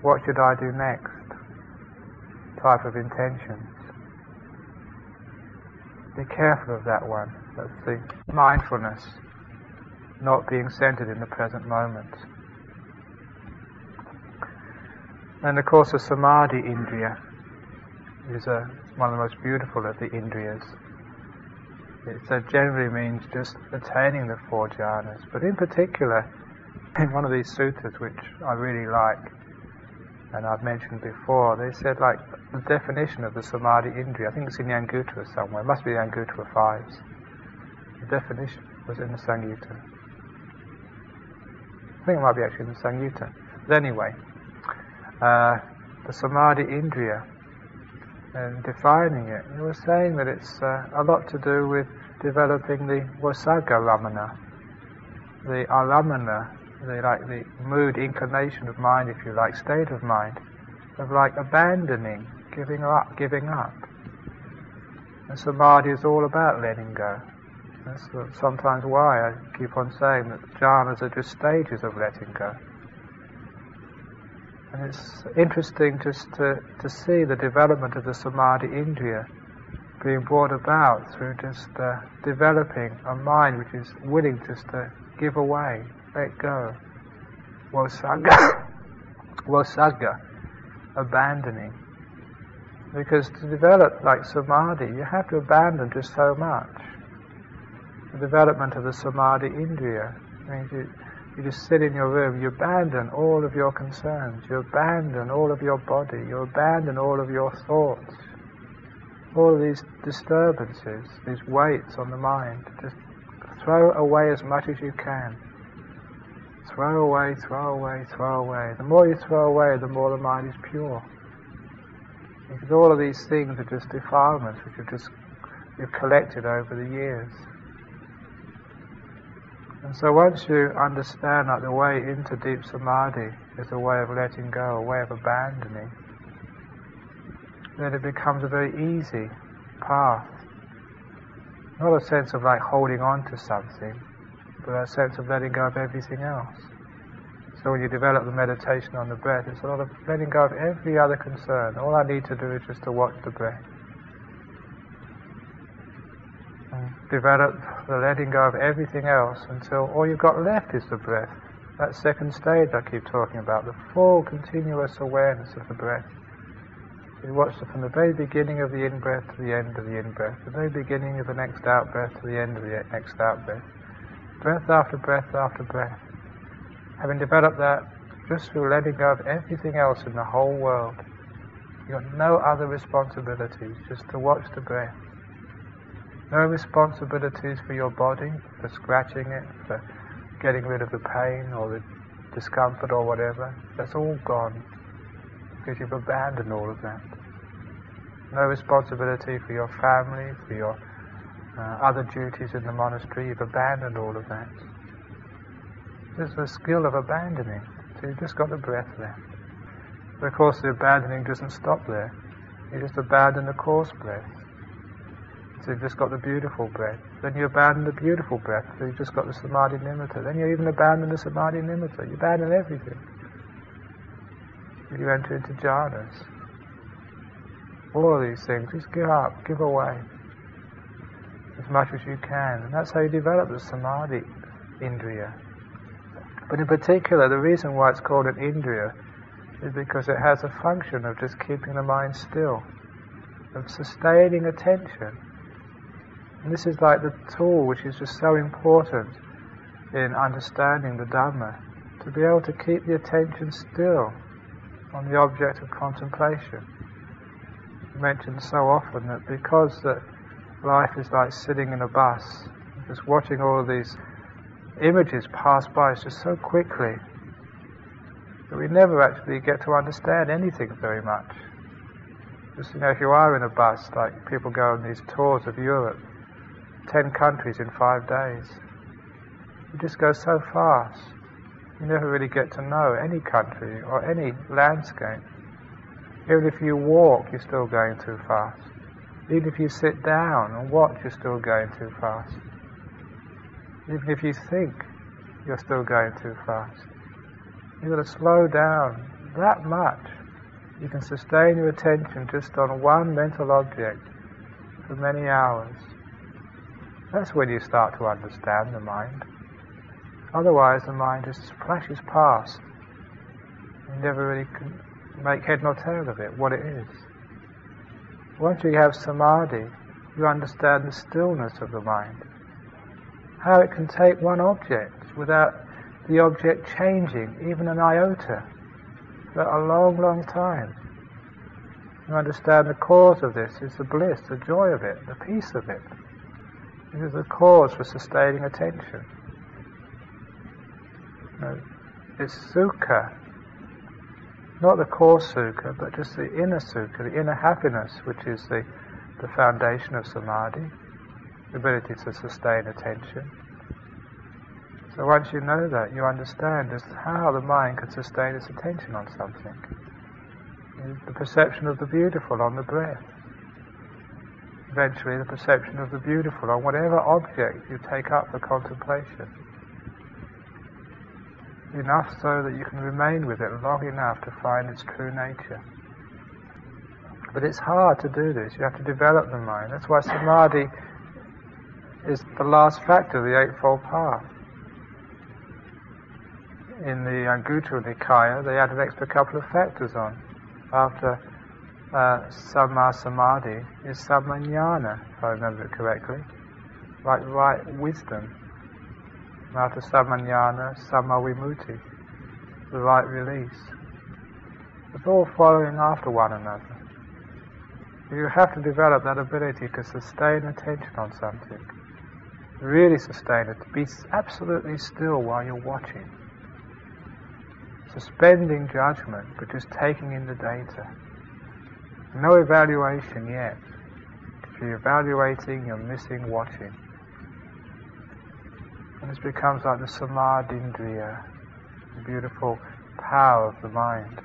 what should I do next type of intentions. Be careful of that one. That's the mindfulness, not being centered in the present moment. And of course, the samadhi indriya is a, one of the most beautiful of the indriyas. It generally means just attaining the four jhanas. But in particular, in one of these sutras, which I really like, and I've mentioned before, they said like the definition of the samadhi indriya, I think it's in the Anguttara somewhere, it must be the Anguttara 5s. The definition was in the Samyutta. I think it might be actually in the Samyutta. But anyway, uh, the samadhi indriya, and defining it. He was saying that it's uh, a lot to do with developing the vasagga lamana, the alamana, the like the mood, inclination of mind, if you like, state of mind, of like abandoning, giving up, giving up. And samadhi is all about letting go. That's sometimes why I keep on saying that jhanas are just stages of letting go. And it's interesting just to, to see the development of the samadhi indriya being brought about through just uh, developing a mind which is willing just to give away, let go. Vasagga, vasagga, abandoning. Because to develop like samadhi, you have to abandon just so much. The development of the samadhi indriya means you, You just sit in your room, you abandon all of your concerns, you abandon all of your body, you abandon all of your thoughts, all of these disturbances, these weights on the mind. Just throw away as much as you can. Throw away, throw away, throw away. The more you throw away, the more the mind is pure. Because all of these things are just defilements which you've just you've collected over the years. And so once you understand that the way into deep samadhi is a way of letting go, a way of abandoning, then it becomes a very easy path. Not a sense of like holding on to something, but a sense of letting go of everything else. So when you develop the meditation on the breath, it's a lot of letting go of every other concern. All I need to do is just to watch the breath. Develop the letting go of everything else until all you've got left is the breath. That second stage I keep talking about, the full continuous awareness of the breath. You watch it from the very beginning of the in-breath to the end of the in-breath, the very beginning of the next out-breath to the end of the next out-breath. Breath after breath after breath. Having developed that just through letting go of everything else in the whole world, you've got no other responsibilities, just to watch the breath. No responsibilities for your body, for scratching it, for getting rid of the pain or the discomfort or whatever. That's all gone because you've abandoned all of that. No responsibility for your family, for your uh, other duties in the monastery. You've abandoned all of that. There's the skill of abandoning. So you've just got the breath left. But of course, the abandoning doesn't stop there. You just abandon the coarse breath. So you've just got the beautiful breath. Then you abandon the beautiful breath. So you've just got the samadhi nimitta. Then you even abandon the samadhi nimitta. You abandon everything. You enter into jhanas. All of these things, just give up, give away as much as you can. And that's how you develop the samadhi indriya. But in particular, the reason why it's called an indriya is because it has a function of just keeping the mind still, of sustaining attention. And this is like the tool which is just so important in understanding the Dhamma, to be able to keep the attention still on the object of contemplation. mentioned so often that because that life is like sitting in a bus, just watching all these images pass by just so quickly that we never actually get to understand anything very much. Just you know, if you are in a bus, like people go on these tours of Europe, ten countries in five days. You just go so fast. You never really get to know any country or any landscape. Even if you walk, you're still going too fast. Even if you sit down and watch, you're still going too fast. Even if you think, you're still going too fast. You've got to slow down that much. You can sustain your attention just on one mental object for many hours. That's when you start to understand the mind. Otherwise, the mind just flashes past. You never really can make head nor tail of it, what it is. Once you have samadhi, you understand the stillness of the mind. How it can take one object without the object changing even an iota for a long, long time. You understand the cause of this is the bliss, the joy of it, the peace of it. This is the cause for sustaining attention. it's sukha, not the core sukha, but just the inner sukha, the inner happiness, which is the, the foundation of samadhi, the ability to sustain attention. So once you know that, you understand just how the mind can sustain its attention on something. The perception of the beautiful on the breath eventually the perception of the beautiful on whatever object you take up for contemplation. Enough so that you can remain with it long enough to find its true nature. But it's hard to do this. You have to develop the mind. That's why samadhi is the last factor of the Eightfold Path. In the Anguttara Nikaya, they add an extra couple of factors on after uh, Samadhi is Sammajnana, if I remember it correctly. Right, right wisdom. after samanyana, sammavimutti, the right release. It's all following after one another. You have to develop that ability to sustain attention on something. Really sustain it. Be absolutely still while you're watching. Suspending judgment, but just taking in the data. No evaluation yet. If you're evaluating, you're missing watching. And this becomes like the samadhindriya, the beautiful power of the mind.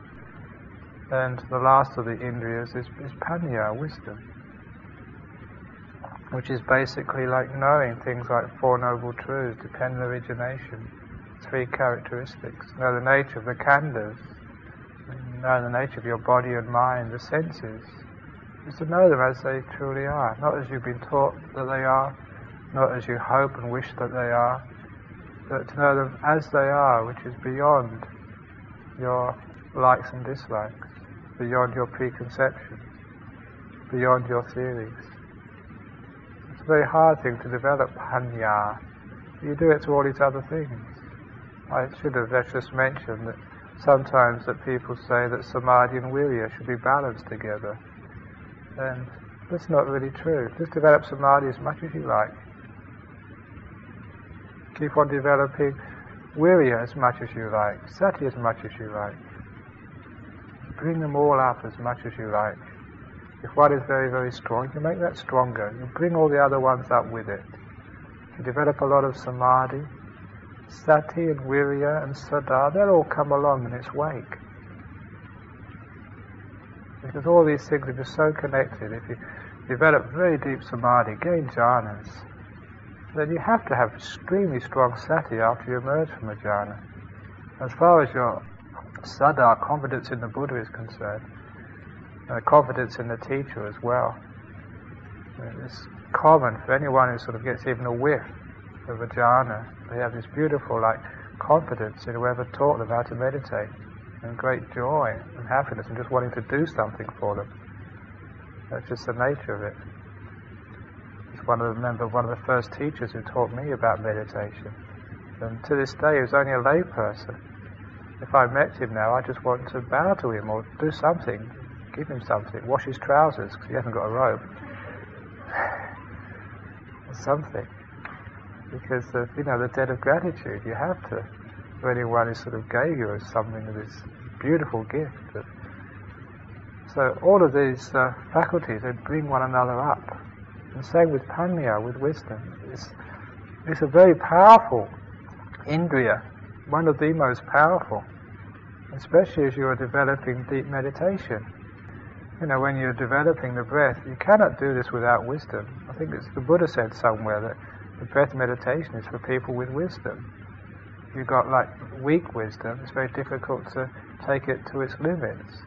And the last of the indriyas is, is panya, wisdom, which is basically like knowing things like Four Noble Truths, dependent origination, three characteristics, know the nature of the khandhas, know the nature of your body and mind, the senses, is to know them as they truly are, not as you've been taught that they are, not as you hope and wish that they are, but to know them as they are, which is beyond your likes and dislikes, beyond your preconceptions, beyond your theories. It's a very hard thing to develop panya. You do it to all these other things. I should have just mentioned that sometimes that people say that samadhi and virya should be balanced together. And that's not really true. Just develop samadhi as much as you like. Keep on developing virya as much as you like, sati as much as you like. Bring them all up as much as you like. If one is very, very strong, you make that stronger. You bring all the other ones up with it. You develop a lot of samadhi, sati and virya and saddha, they'll all come along in its wake. Because all these things are so connected. If you develop very deep samadhi, gain jhanas, then you have to have extremely strong sati after you emerge from a jhana. As far as your saddha, confidence in the Buddha is concerned, uh, confidence in the teacher as well. It's common for anyone who sort of gets even a whiff of a jhana. They have this beautiful like confidence in whoever taught them how to meditate and great joy and happiness and just wanting to do something for them. That's just the nature of it. It's one of the remember one of the first teachers who taught me about meditation. And to this day he was only a layperson. If I met him now, I just want to bow to him or do something, give him something, wash his trousers because he hasn't got a robe, something. Because of, you know the debt of gratitude you have to anyone who sort of gave you something of this beautiful gift. So all of these uh, faculties they bring one another up. And same with panya, with wisdom. It's, it's a very powerful indriya, one of the most powerful, especially as you are developing deep meditation. You know, when you're developing the breath, you cannot do this without wisdom. I think it's the Buddha said somewhere that the breath meditation is for people with wisdom. If you've got like weak wisdom, it's very difficult to take it to its limits.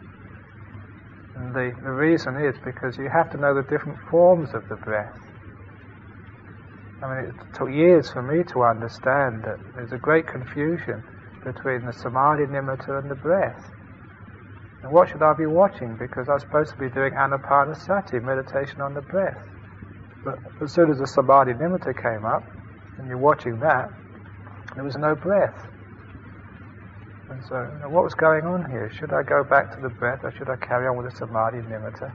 And the, the reason is because you have to know the different forms of the breath. I mean, it took years for me to understand that there's a great confusion between the samadhi nimitta and the breath. And what should I be watching? Because I was supposed to be doing anapanasati, meditation on the breath. But as soon as the samadhi nimitta came up, and you're watching that, there was no breath. And so, you know, what was going on here? Should I go back to the breath or should I carry on with the samadhi nimitta?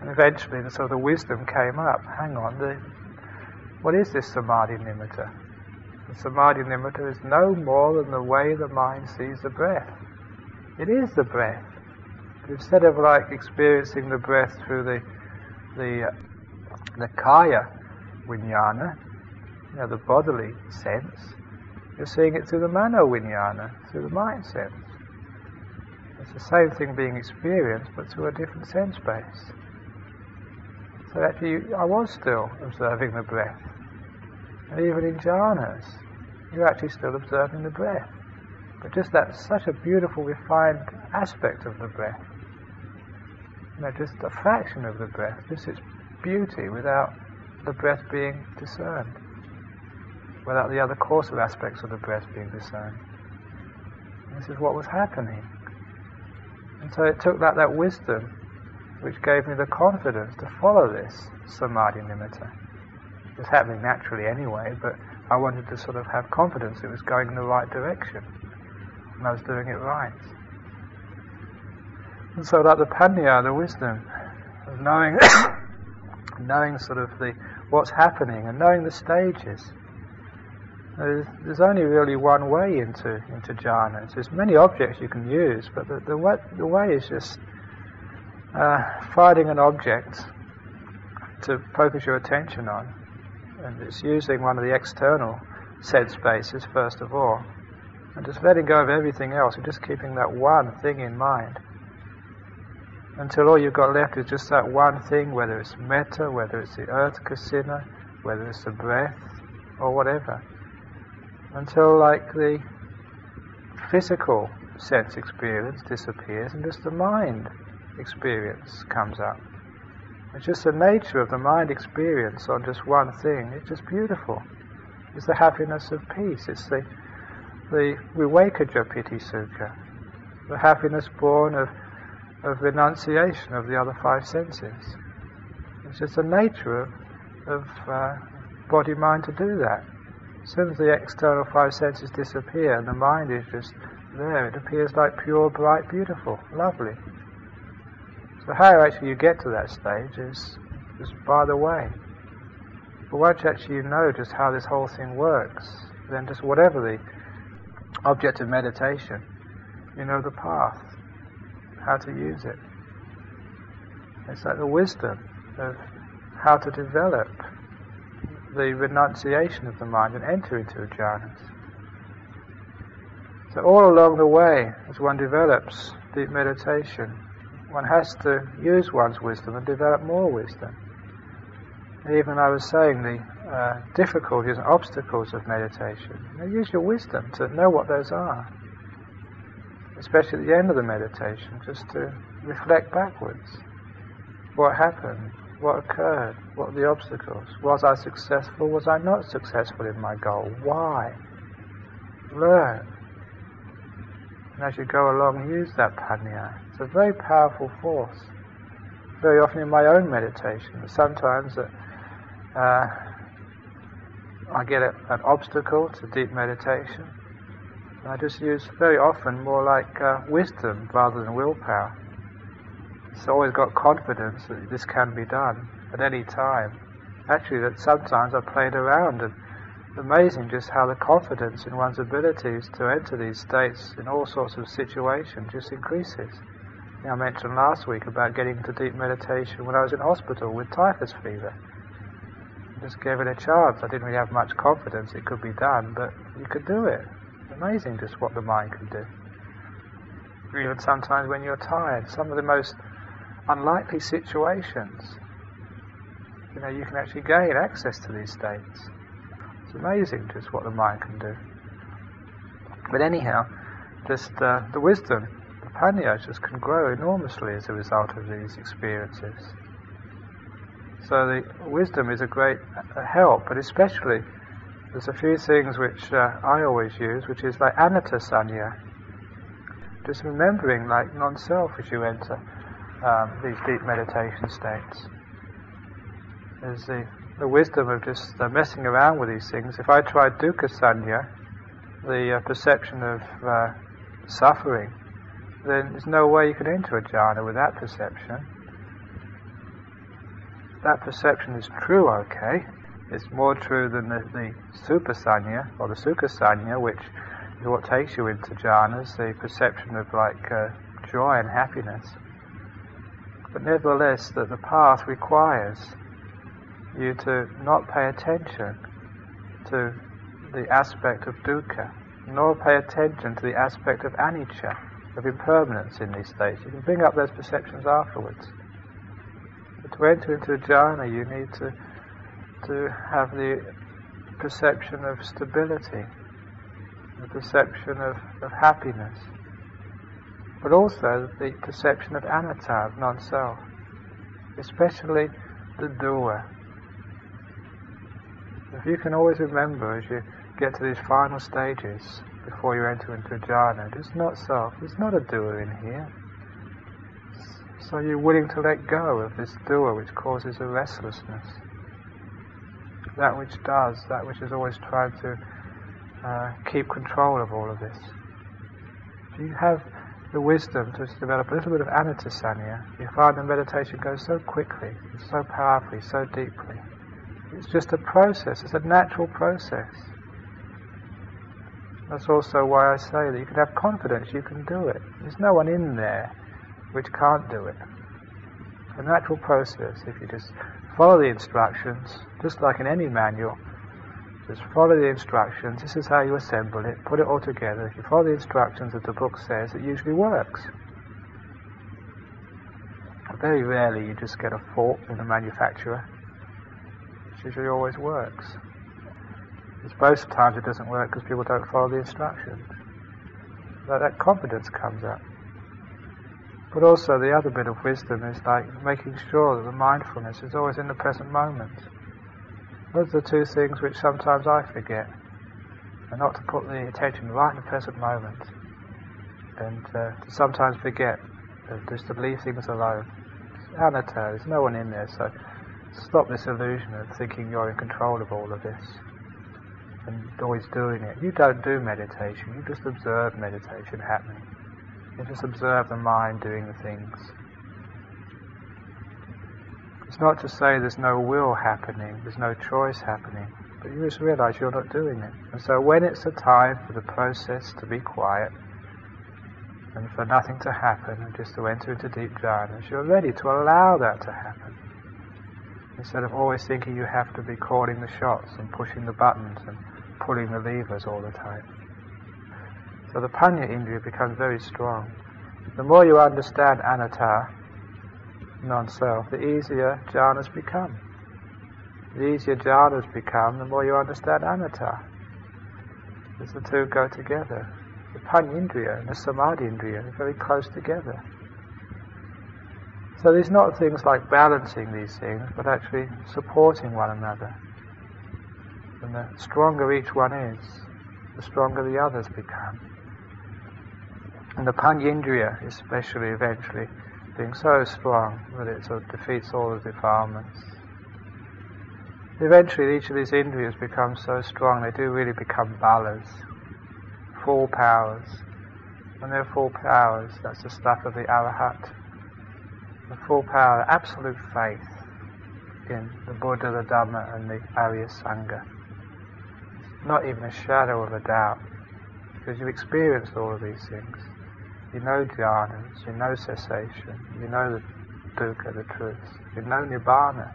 And eventually, sort of the wisdom came up. Hang on, the, what is this samadhi nimitta? The samadhi nimitta is no more than the way the mind sees the breath. It is the breath. But instead of like experiencing the breath through the the uh, the kaya vijnana, you know, the bodily sense, you're seeing it through the mano vijnana, through the mind sense. It's the same thing being experienced, but through a different sense base. So actually, I was still observing the breath. And even in jhanas, you're actually still observing the breath. But just that's such a beautiful, refined aspect of the breath. You know, just a fraction of the breath, just its beauty without the breath being discerned without the other causal aspects of the breath being discerned. This is what was happening. And so it took that, that wisdom which gave me the confidence to follow this samadhi nimitta. It was happening naturally anyway, but I wanted to sort of have confidence it was going in the right direction and I was doing it right. And so that the panya, the wisdom of knowing knowing sort of the what's happening and knowing the stages. There's, there's only really one way into into jhanas. There's many objects you can use, but the, the, way, the way is just uh, finding an object to focus your attention on, and it's using one of the external sense bases first of all, and just letting go of everything else and just keeping that one thing in mind until all you've got left is just that one thing, whether it's metta, whether it's the earth kasina, whether it's the breath, or whatever. Until like the physical sense experience disappears and just the mind experience comes up. It's just the nature of the mind experience on just one thing. It's just beautiful. It's the happiness of peace. It's the the Vivekaja Piti Sukha, the happiness born of of renunciation of the other five senses. It's just the nature of, of uh, body mind to do that. As soon as the external five senses disappear and the mind is just there, it appears like pure, bright, beautiful, lovely. So how actually you get to that stage is just by the way. But once actually you know just how this whole thing works, then just whatever the object of meditation, you know the path how to use it. It's like the wisdom of how to develop the renunciation of the mind and enter into jhanas. So all along the way, as one develops deep meditation, one has to use one's wisdom and develop more wisdom. Even I was saying the uh, difficulties and obstacles of meditation. You know, use your wisdom to know what those are especially at the end of the meditation, just to reflect backwards. What happened? What occurred? What were the obstacles? Was I successful? Was I not successful in my goal? Why? Learn. And as you go along, use that panya. It's a very powerful force. Very often in my own meditation, sometimes uh, I get a, an obstacle to deep meditation, I just use very often more like uh, wisdom rather than willpower. It's always got confidence that this can be done at any time. Actually, that sometimes I've played around and amazing just how the confidence in one's abilities to enter these states in all sorts of situations just increases. I mentioned last week about getting into deep meditation when I was in hospital with typhus fever. I just gave it a chance. I didn't really have much confidence it could be done, but you could do it amazing just what the mind can do. Even sometimes when you're tired, some of the most unlikely situations, you know, you can actually gain access to these states. It's amazing just what the mind can do. But anyhow, just uh, the wisdom, the panya just can grow enormously as a result of these experiences. So the wisdom is a great help, but especially there's a few things which uh, I always use, which is like anatta sanya. Just remembering like non-self as you enter um, these deep meditation states. There's the, the wisdom of just uh, messing around with these things. If I try dukkha sanya, the uh, perception of uh, suffering, then there's no way you can enter a jhana with that perception. That perception is true, okay, it's more true than the, the or the sukasanya, which is what takes you into jhanas, the perception of like uh, joy and happiness. But nevertheless, that the path requires you to not pay attention to the aspect of dukkha, nor pay attention to the aspect of anicca, of impermanence in these states. You can bring up those perceptions afterwards. But to enter into jhana, you need to to have the perception of stability, the perception of, of happiness, but also the perception of anatta, of non-self, especially the doer. If you can always remember as you get to these final stages before you enter into jhana, it's not self, there's not a doer in here. So you're willing to let go of this doer which causes a restlessness that which does, that which is always trying to uh, keep control of all of this. If you have the wisdom to develop a little bit of anattasanya, you find the meditation goes so quickly, so powerfully, so deeply. It's just a process, it's a natural process. That's also why I say that you can have confidence, you can do it. There's no one in there which can't do it. It's a natural process. If you just follow the instructions, just like in any manual, just follow the instructions. This is how you assemble it. Put it all together. If you follow the instructions that the book says, it usually works. Very rarely you just get a fault in the manufacturer. It usually always works. It's most times it doesn't work because people don't follow the instructions. But that confidence comes up. But also the other bit of wisdom is like making sure that the mindfulness is always in the present moment. Those are the two things which sometimes I forget. And not to put the attention right in the present moment. And uh, to sometimes forget, uh, just to leave things alone. Anatta, there's no one in there, so stop this illusion of thinking you're in control of all of this. And always doing it. You don't do meditation, you just observe meditation happening. You just observe the mind doing the things. It's not to say there's no will happening, there's no choice happening, but you just realize you're not doing it. And so when it's a time for the process to be quiet, and for nothing to happen, and just to enter into deep jhanas, you're ready to allow that to happen. Instead of always thinking you have to be calling the shots and pushing the buttons and pulling the levers all the time. So the Panya Indriya becomes very strong. The more you understand anatta, non-self, the easier jhanas become. The easier jhanas become, the more you understand anatta. As the two go together. The panindriya and the samadhi indriya are very close together. So there's not things like balancing these things, but actually supporting one another. And the stronger each one is, the stronger the others become. And the panindriya, especially eventually, being so strong that it sort of defeats all the defilements. Eventually, each of these indriyas becomes so strong they do really become balas, full powers. When they're full powers, that's the stuff of the arahat. The full power, absolute faith in the Buddha, the Dhamma, and the Arya Sangha. Not even a shadow of a doubt, because you've experienced all of these things. You know jhanas, you know cessation, you know the dukkha, the truth, you know nibbana.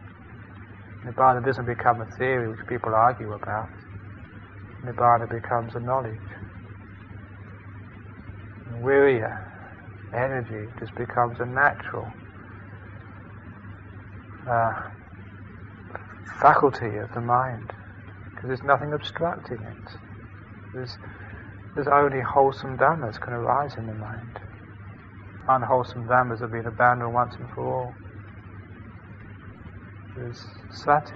Nibbana doesn't become a theory which people argue about. Nibbana becomes a knowledge. And virya, energy, just becomes a natural uh, faculty of the mind because there's nothing obstructing it. There's there's only wholesome dhammas can arise in the mind. Unwholesome dhammas have been abandoned once and for all. There's sati,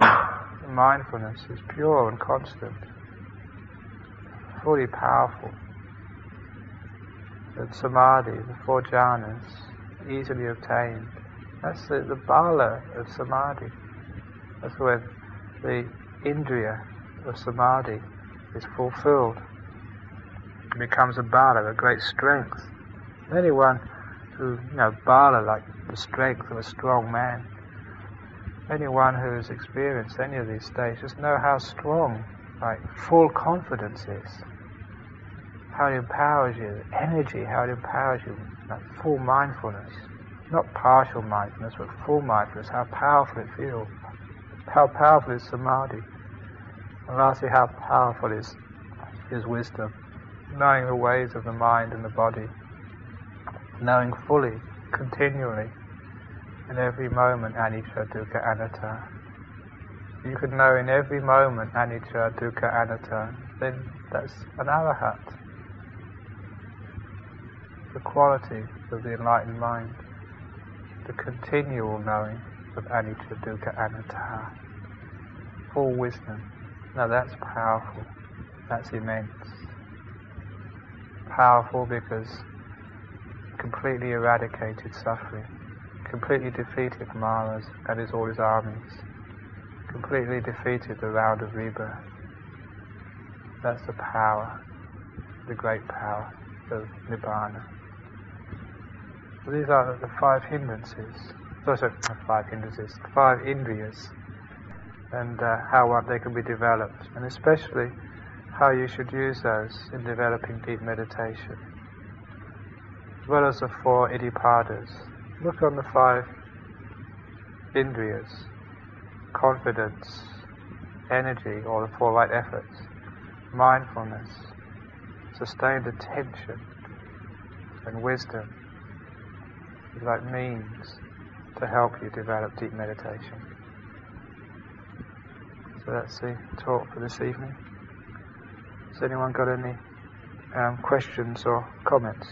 mindfulness, is pure and constant, fully powerful. And samadhi, the four jhanas, easily obtained. That's the, the bala of samadhi. That's when the indriya of samadhi is fulfilled becomes a bala, a great strength. Anyone who, you know, bala, like the strength of a strong man, anyone who has experienced any of these states just know how strong, like, full confidence is. How it empowers you, energy, how it empowers you, like full mindfulness. Not partial mindfulness, but full mindfulness, how powerful it feels. How powerful is samadhi. And lastly, how powerful is, is wisdom knowing the ways of the mind and the body, knowing fully, continually, in every moment anicca, dukkha, anatta. You can know in every moment anicca, dukkha, anatta, then that's an arahat. The quality of the enlightened mind, the continual knowing of anicca, dukkha, anatta, full wisdom. Now that's powerful, that's immense powerful because completely eradicated suffering, completely defeated Maras and his, all his armies, completely defeated the round of rebirth. That's the power, the great power of Nibbana. So these are the five hindrances. Oh, sorry, five hindrances, five indriyas, and uh, how they can be developed, and especially how you should use those in developing deep meditation, as well as the four iddhipadas. Look on the five indriyas, confidence, energy, or the four right efforts, mindfulness, sustained attention, and wisdom is like means to help you develop deep meditation. So that's the talk for this evening. Has anyone got any um, questions or comments?